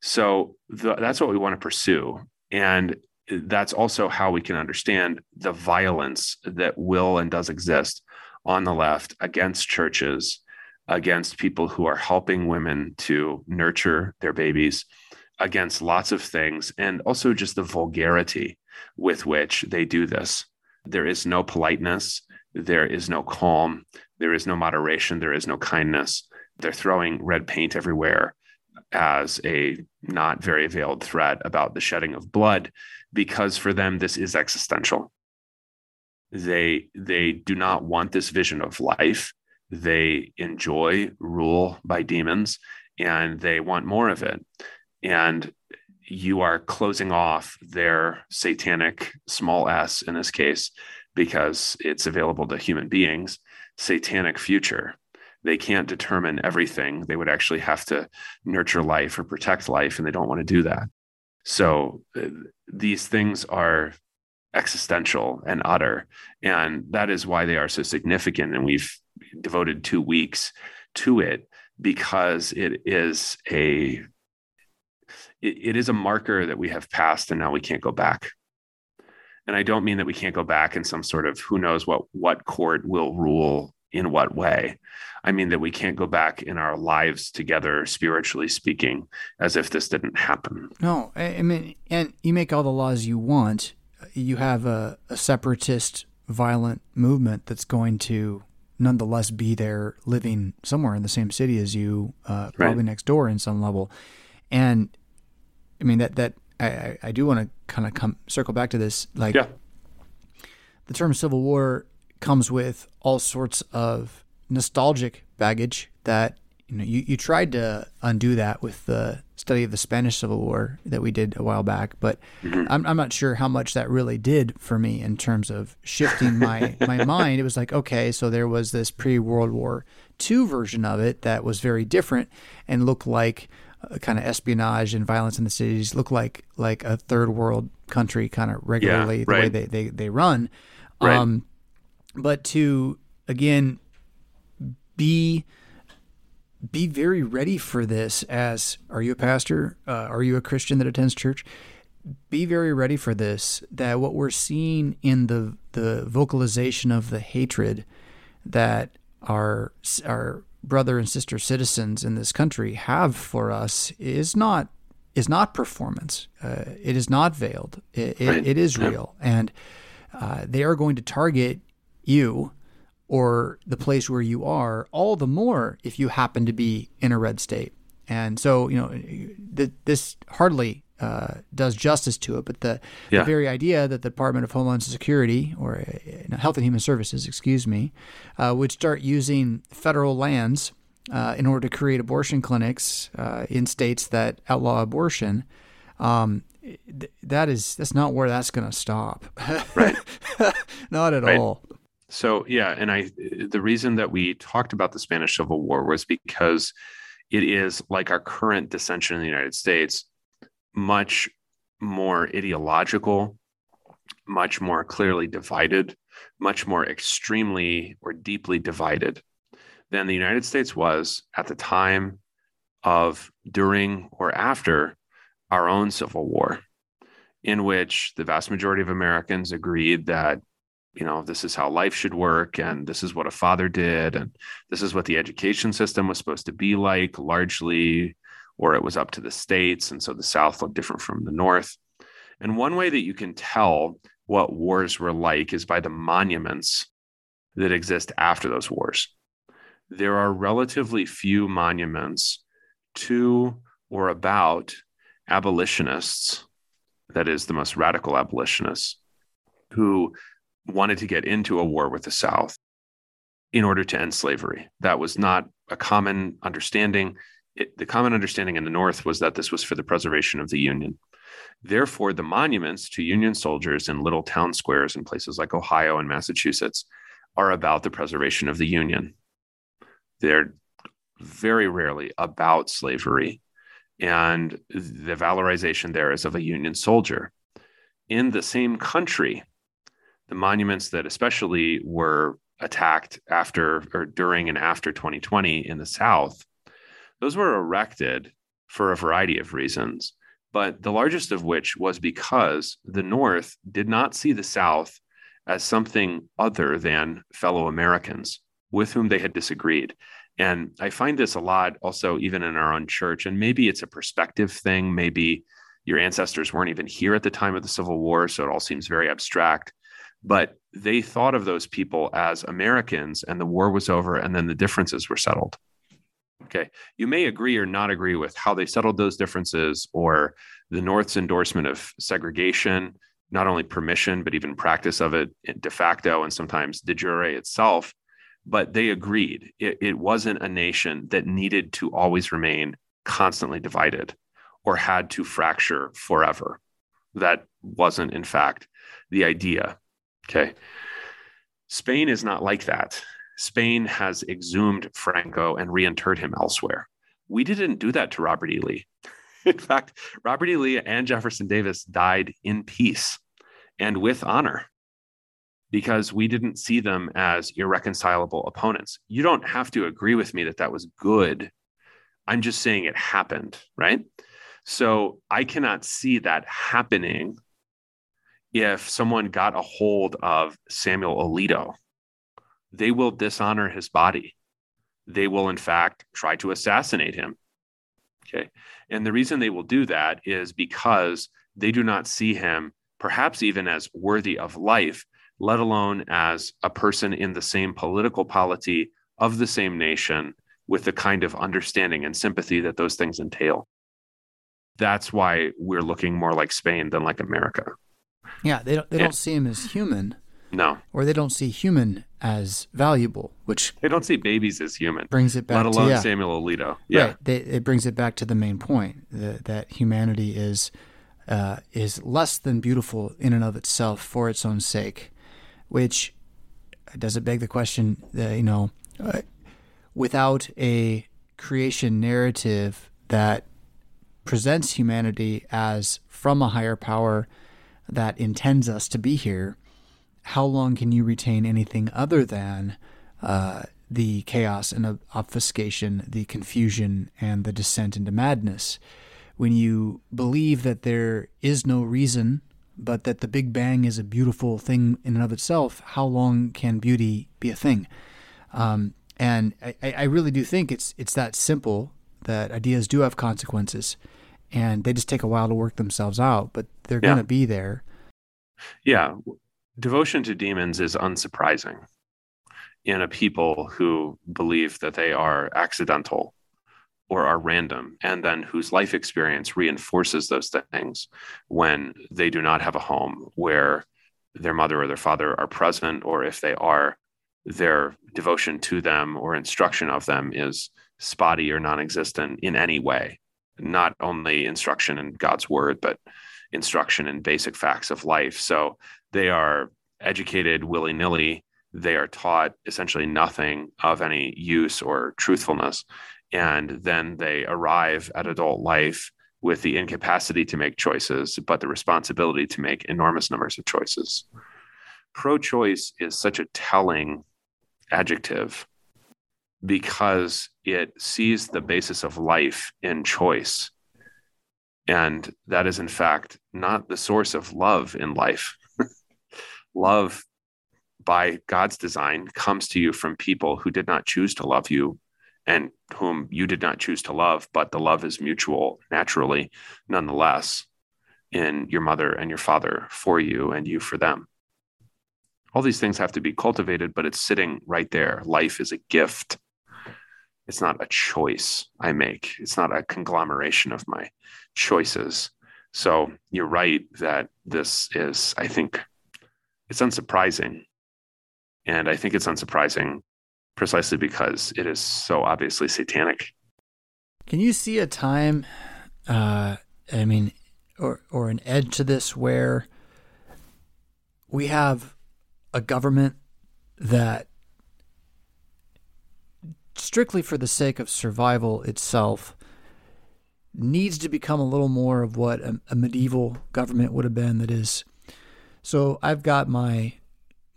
[SPEAKER 2] So the, that's what we want to pursue. And that's also how we can understand the violence that will and does exist on the left against churches, against people who are helping women to nurture their babies, against lots of things, and also just the vulgarity with which they do this. There is no politeness, there is no calm, there is no moderation, there is no kindness. They're throwing red paint everywhere as a not very veiled threat about the shedding of blood because for them this is existential. They they do not want this vision of life. They enjoy rule by demons and they want more of it. And you are closing off their satanic small s in this case because it's available to human beings satanic future they can't determine everything. They would actually have to nurture life or protect life and they don't want to do that. So uh, these things are existential and utter and that is why they are so significant and we've devoted 2 weeks to it because it is a it, it is a marker that we have passed and now we can't go back. And i don't mean that we can't go back in some sort of who knows what what court will rule in what way i mean that we can't go back in our lives together spiritually speaking as if this didn't happen
[SPEAKER 3] no i mean and you make all the laws you want you have a, a separatist violent movement that's going to nonetheless be there living somewhere in the same city as you uh, probably right. next door in some level and i mean that that i i do want to kind of come circle back to this like yeah. the term civil war comes with all sorts of nostalgic baggage that you know you, you tried to undo that with the study of the Spanish Civil War that we did a while back, but mm-hmm. I'm, I'm not sure how much that really did for me in terms of shifting my, my mind. It was like, okay, so there was this pre World War II version of it that was very different and looked like kind of espionage and violence in the cities, looked like like a third world country kind of regularly yeah, right. the way they, they, they run. Right. Um, but to again be be very ready for this as are you a pastor? Uh, are you a christian that attends church? Be very ready for this that what we're seeing in the the vocalization of the hatred that our our brother and sister citizens in this country have for us is not is not performance. Uh, it is not veiled. It, it, it is real. And uh, they are going to target you or the place where you are, all the more if you happen to be in a red state. And so, you know, th- this hardly uh, does justice to it, but the, yeah. the, very idea that the Department of Homeland Security or uh, Health and Human Services, excuse me, uh, would start using federal lands uh, in order to create abortion clinics uh, in states that outlaw abortion. Um, th- that is that's not where that's going to stop.
[SPEAKER 2] Right.
[SPEAKER 3] not at right. all.
[SPEAKER 2] So yeah, and I the reason that we talked about the Spanish Civil War was because it is like our current dissension in the United States, much more ideological, much more clearly divided, much more extremely or deeply divided than the United States was at the time of, during, or after our own Civil War. in which the vast majority of Americans agreed that you know this is how life should work and this is what a father did and this is what the education system was supposed to be like largely or it was up to the states and so the south looked different from the north. And one way that you can tell what wars were like is by the monuments that exist after those wars. There are relatively few monuments to or about abolitionists that is the most radical abolitionists who wanted to get into a war with the South in order to end slavery. That was not a common understanding. It, the common understanding in the North was that this was for the preservation of the Union. Therefore, the monuments to Union soldiers in little town squares in places like Ohio and Massachusetts are about the preservation of the Union. They're very rarely about slavery. And the valorization there is of a Union soldier. In the same country, the monuments that especially were attacked after or during and after 2020 in the South, those were erected for a variety of reasons. But the largest of which was because the North did not see the South as something other than fellow Americans with whom they had disagreed. And I find this a lot also, even in our own church. And maybe it's a perspective thing. Maybe your ancestors weren't even here at the time of the Civil War. So it all seems very abstract but they thought of those people as Americans and the war was over and then the differences were settled. Okay. You may agree or not agree with how they settled those differences or the North's endorsement of segregation, not only permission, but even practice of it de facto and sometimes de jure itself. But they agreed it, it wasn't a nation that needed to always remain constantly divided or had to fracture forever. That wasn't, in fact, the idea. Okay. Spain is not like that. Spain has exhumed Franco and reinterred him elsewhere. We didn't do that to Robert E. Lee. In fact, Robert E. Lee and Jefferson Davis died in peace and with honor because we didn't see them as irreconcilable opponents. You don't have to agree with me that that was good. I'm just saying it happened, right? So I cannot see that happening if someone got a hold of Samuel Alito, they will dishonor his body. They will, in fact, try to assassinate him. Okay. And the reason they will do that is because they do not see him, perhaps even as worthy of life, let alone as a person in the same political polity of the same nation with the kind of understanding and sympathy that those things entail. That's why we're looking more like Spain than like America.
[SPEAKER 3] Yeah, they don't they yeah. don't see him as human.
[SPEAKER 2] No.
[SPEAKER 3] Or they don't see human as valuable, which
[SPEAKER 2] they don't see babies as human.
[SPEAKER 3] Brings it back
[SPEAKER 2] let alone
[SPEAKER 3] to, yeah.
[SPEAKER 2] Samuel Alito. Yeah. Right.
[SPEAKER 3] They, it brings it back to the main point that, that humanity is uh, is less than beautiful in and of itself for its own sake, which does it beg the question that you know, uh, without a creation narrative that presents humanity as from a higher power that intends us to be here, how long can you retain anything other than uh, the chaos and obfuscation, the confusion, and the descent into madness? When you believe that there is no reason, but that the Big Bang is a beautiful thing in and of itself, how long can beauty be a thing? Um, and I, I really do think it's it's that simple that ideas do have consequences and they just take a while to work themselves out, but they're yeah. going to be there.
[SPEAKER 2] Yeah. Devotion to demons is unsurprising in a people who believe that they are accidental or are random, and then whose life experience reinforces those things when they do not have a home where their mother or their father are present, or if they are, their devotion to them or instruction of them is spotty or non existent in any way not only instruction in God's word, but instruction in basic facts of life. So they are educated willy nilly. They are taught essentially nothing of any use or truthfulness. And then they arrive at adult life with the incapacity to make choices, but the responsibility to make enormous numbers of choices. Pro choice is such a telling adjective because it sees the basis of life in choice. And that is, in fact, not the source of love in life. love, by God's design, comes to you from people who did not choose to love you and whom you did not choose to love, but the love is mutual naturally, nonetheless, in your mother and your father for you and you for them. All these things have to be cultivated, but it's sitting right there. Life is a gift. It's not a choice I make, it's not a conglomeration of my choices. So you're right that this is, I think, it's unsurprising. And I think it's unsurprising precisely because it is so obviously satanic.
[SPEAKER 3] Can you see a time, uh, I mean, or, or an edge to this where we have a government that strictly for the sake of survival itself needs to become a little more of what a, a medieval government would have been that is. So I've got my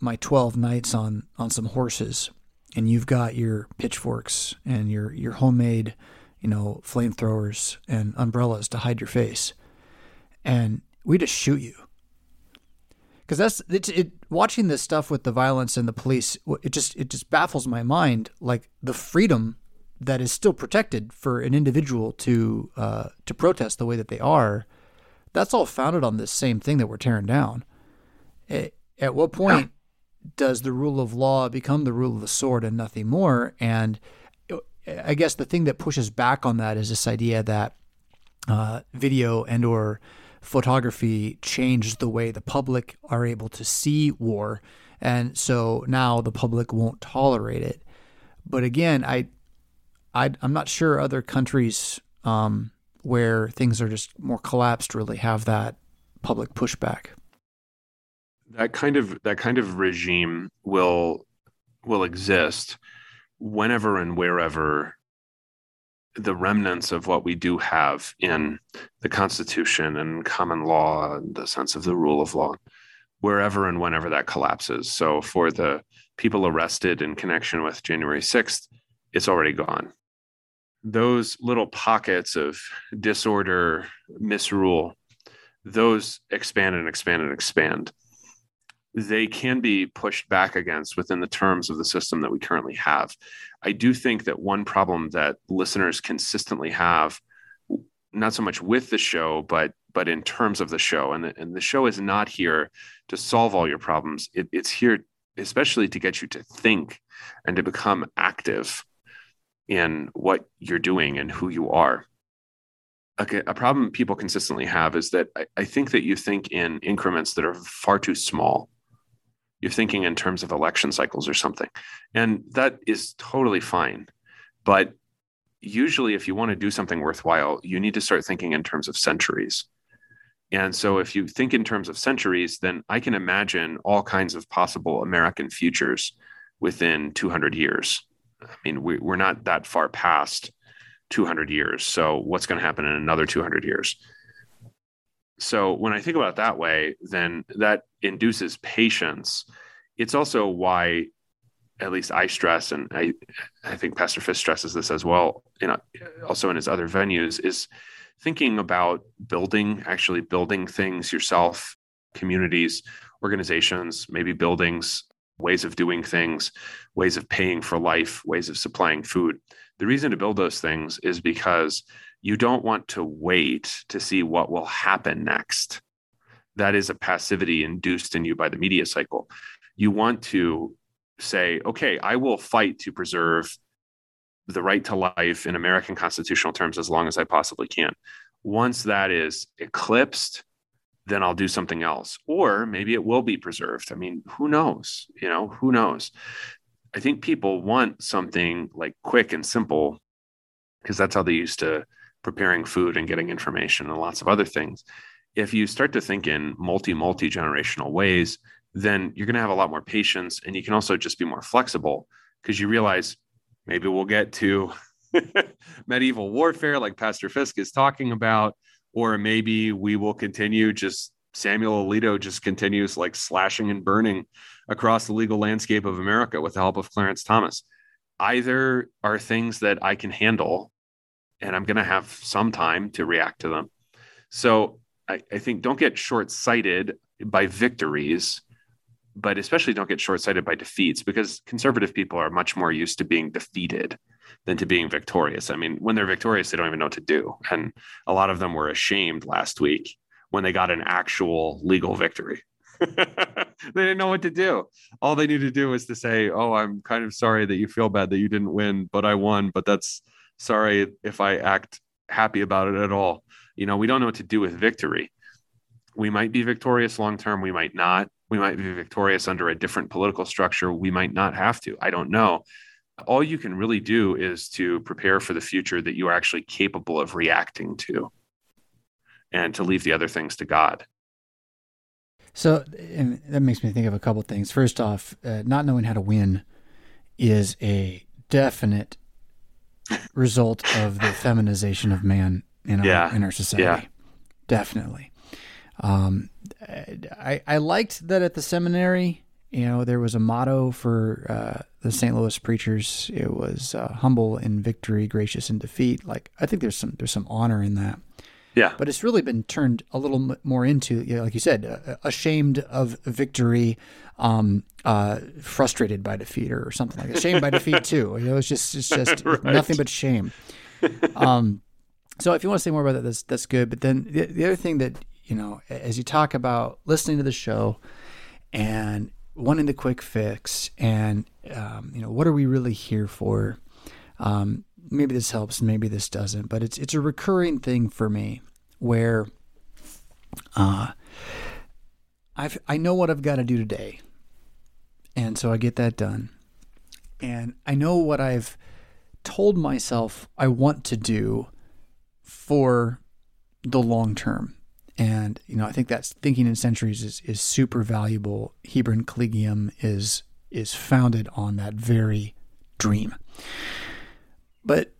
[SPEAKER 3] my 12 knights on on some horses and you've got your pitchforks and your your homemade you know flamethrowers and umbrellas to hide your face. And we just shoot you because that's it, it, watching this stuff with the violence and the police it just it just baffles my mind like the freedom that is still protected for an individual to uh, to protest the way that they are that's all founded on this same thing that we're tearing down. At, at what point does the rule of law become the rule of the sword and nothing more? And uh, i guess the thing that pushes back on that is this idea that uh, video and or photography changed the way the public are able to see war. And so now the public won't tolerate it. But again, I, I am not sure other countries um, where things are just more collapsed really have that public pushback.
[SPEAKER 2] That kind of that kind of regime will will exist whenever and wherever the remnants of what we do have in the Constitution and common law and the sense of the rule of law, wherever and whenever that collapses. So for the people arrested in connection with January 6th, it's already gone. Those little pockets of disorder, misrule, those expand and expand and expand. They can be pushed back against within the terms of the system that we currently have. I do think that one problem that listeners consistently have, not so much with the show, but but in terms of the show, and the, and the show is not here to solve all your problems. It, it's here especially to get you to think and to become active in what you're doing and who you are. Okay, a problem people consistently have is that I, I think that you think in increments that are far too small you're thinking in terms of election cycles or something. And that is totally fine. But usually, if you want to do something worthwhile, you need to start thinking in terms of centuries. And so, if you think in terms of centuries, then I can imagine all kinds of possible American futures within 200 years. I mean, we, we're not that far past 200 years. So, what's going to happen in another 200 years? So when I think about that way, then that induces patience. It's also why, at least I stress, and I, I think Pastor Fisk stresses this as well, you know, also in his other venues, is thinking about building, actually building things yourself, communities, organizations, maybe buildings, ways of doing things, ways of paying for life, ways of supplying food. The reason to build those things is because you don't want to wait to see what will happen next. That is a passivity induced in you by the media cycle. You want to say, okay, I will fight to preserve the right to life in American constitutional terms as long as I possibly can. Once that is eclipsed, then I'll do something else. Or maybe it will be preserved. I mean, who knows? You know, who knows? I think people want something like quick and simple because that's how they used to preparing food and getting information and lots of other things. If you start to think in multi, multi generational ways, then you're going to have a lot more patience and you can also just be more flexible because you realize maybe we'll get to medieval warfare like Pastor Fisk is talking about, or maybe we will continue just Samuel Alito just continues like slashing and burning across the legal landscape of America with the help of Clarence Thomas. Either are things that I can handle and I'm going to have some time to react to them. So I, I think don't get short sighted by victories, but especially don't get short sighted by defeats because conservative people are much more used to being defeated than to being victorious. I mean, when they're victorious, they don't even know what to do. And a lot of them were ashamed last week when they got an actual legal victory. they didn't know what to do. All they needed to do was to say, Oh, I'm kind of sorry that you feel bad that you didn't win, but I won. But that's sorry if I act happy about it at all. You know, we don't know what to do with victory. We might be victorious long term, we might not. We might be victorious under a different political structure. We might not have to. I don't know. All you can really do is to prepare for the future that you are actually capable of reacting to and to leave the other things to God.
[SPEAKER 3] So that makes me think of a couple of things. First off, uh, not knowing how to win is a definite result of the feminization of man in our yeah. in our society. Yeah. Definitely. Um, I I liked that at the seminary. You know, there was a motto for uh, the St. Louis preachers. It was uh, "humble in victory, gracious in defeat." Like I think there's some there's some honor in that.
[SPEAKER 2] Yeah.
[SPEAKER 3] But it's really been turned a little more into, you know, like you said, uh, ashamed of victory, um, uh, frustrated by defeat, or something like that. Ashamed by defeat too. You know, it's just it's just right. nothing but shame. Um, so if you want to say more about that, that's that's good. But then the, the other thing that you know, as you talk about listening to the show and wanting the quick fix, and um, you know, what are we really here for? Um, maybe this helps, and maybe this doesn't, but it's it's a recurring thing for me where uh, I've I know what I've got to do today, and so I get that done, and I know what I've told myself I want to do for the long term. And you know, I think that's thinking in centuries is, is super valuable. Hebron Collegium is is founded on that very dream. But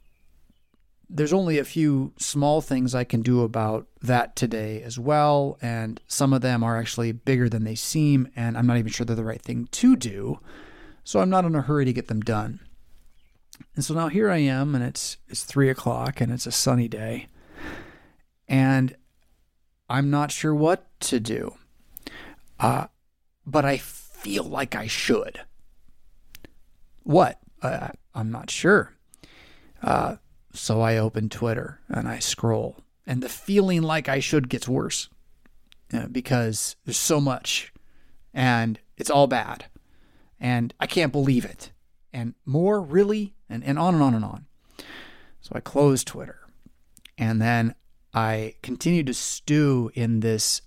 [SPEAKER 3] there's only a few small things I can do about that today as well. And some of them are actually bigger than they seem. And I'm not even sure they're the right thing to do. So I'm not in a hurry to get them done. And so now here I am, and it's it's three o'clock, and it's a sunny day, and I'm not sure what to do. Uh, but I feel like I should. What? Uh, I'm not sure. Uh, so I open Twitter and I scroll, and the feeling like I should gets worse uh, because there's so much, and it's all bad, and I can't believe it, and more really, and, and on and on and on. So I close Twitter, and then I continue to stew in this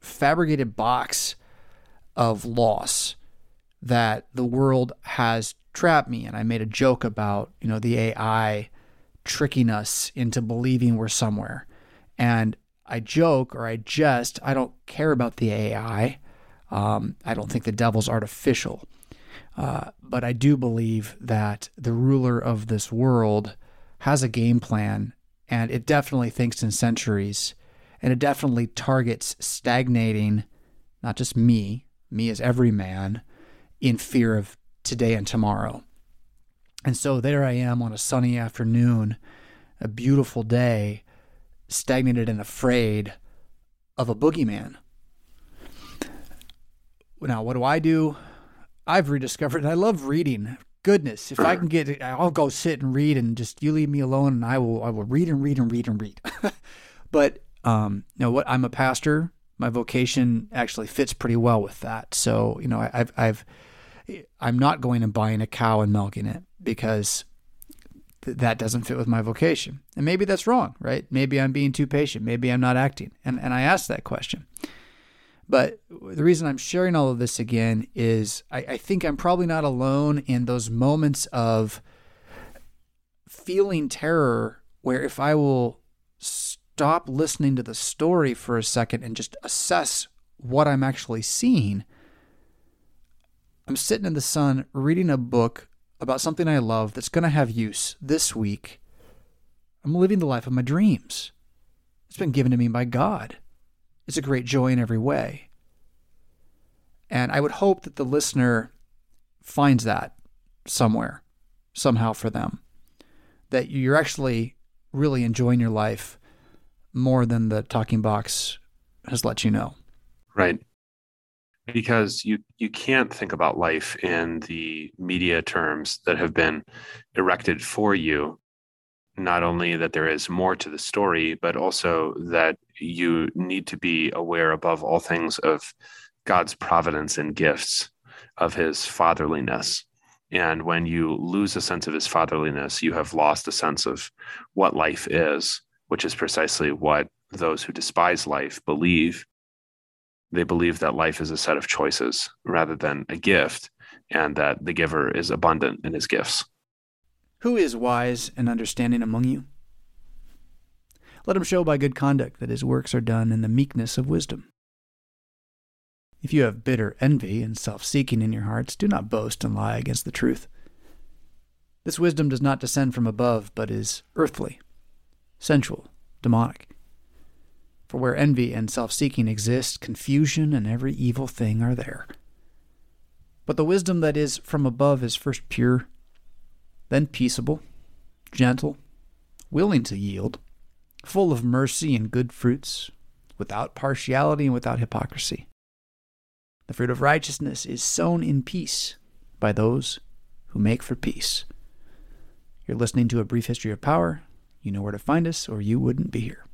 [SPEAKER 3] fabricated box of loss that the world has trap me. And I made a joke about, you know, the AI tricking us into believing we're somewhere. And I joke or I jest, I don't care about the AI. Um, I don't think the devil's artificial. Uh, but I do believe that the ruler of this world has a game plan and it definitely thinks in centuries and it definitely targets stagnating not just me, me as every man, in fear of today and tomorrow. And so there I am on a sunny afternoon, a beautiful day, stagnated and afraid of a boogeyman. Now, what do I do? I've rediscovered, I love reading. Goodness, if I can get, I'll go sit and read, and just you leave me alone, and I will, I will read and read and read and read. but um, you know what? I'm a pastor. My vocation actually fits pretty well with that. So you know, I've, I've I'm not going and buying a cow and milking it because th- that doesn't fit with my vocation. And maybe that's wrong, right? Maybe I'm being too patient. Maybe I'm not acting. And, and I asked that question. But the reason I'm sharing all of this again is I, I think I'm probably not alone in those moments of feeling terror where if I will stop listening to the story for a second and just assess what I'm actually seeing, I'm sitting in the sun reading a book about something I love that's going to have use this week. I'm living the life of my dreams. It's been given to me by God. It's a great joy in every way. And I would hope that the listener finds that somewhere, somehow for them. That you're actually really enjoying your life more than the talking box has let you know.
[SPEAKER 2] Right. Because you, you can't think about life in the media terms that have been erected for you. Not only that there is more to the story, but also that you need to be aware above all things of God's providence and gifts, of his fatherliness. And when you lose a sense of his fatherliness, you have lost a sense of what life is, which is precisely what those who despise life believe. They believe that life is a set of choices rather than a gift, and that the giver is abundant in his gifts.
[SPEAKER 3] Who is wise and understanding among you? Let him show by good conduct that his works are done in the meekness of wisdom. If you have bitter envy and self seeking in your hearts, do not boast and lie against the truth. This wisdom does not descend from above, but is earthly, sensual, demonic. For where envy and self seeking exist, confusion and every evil thing are there. But the wisdom that is from above is first pure, then peaceable, gentle, willing to yield, full of mercy and good fruits, without partiality and without hypocrisy. The fruit of righteousness is sown in peace by those who make for peace. You're listening to a brief history of power. You know where to find us, or you wouldn't be here.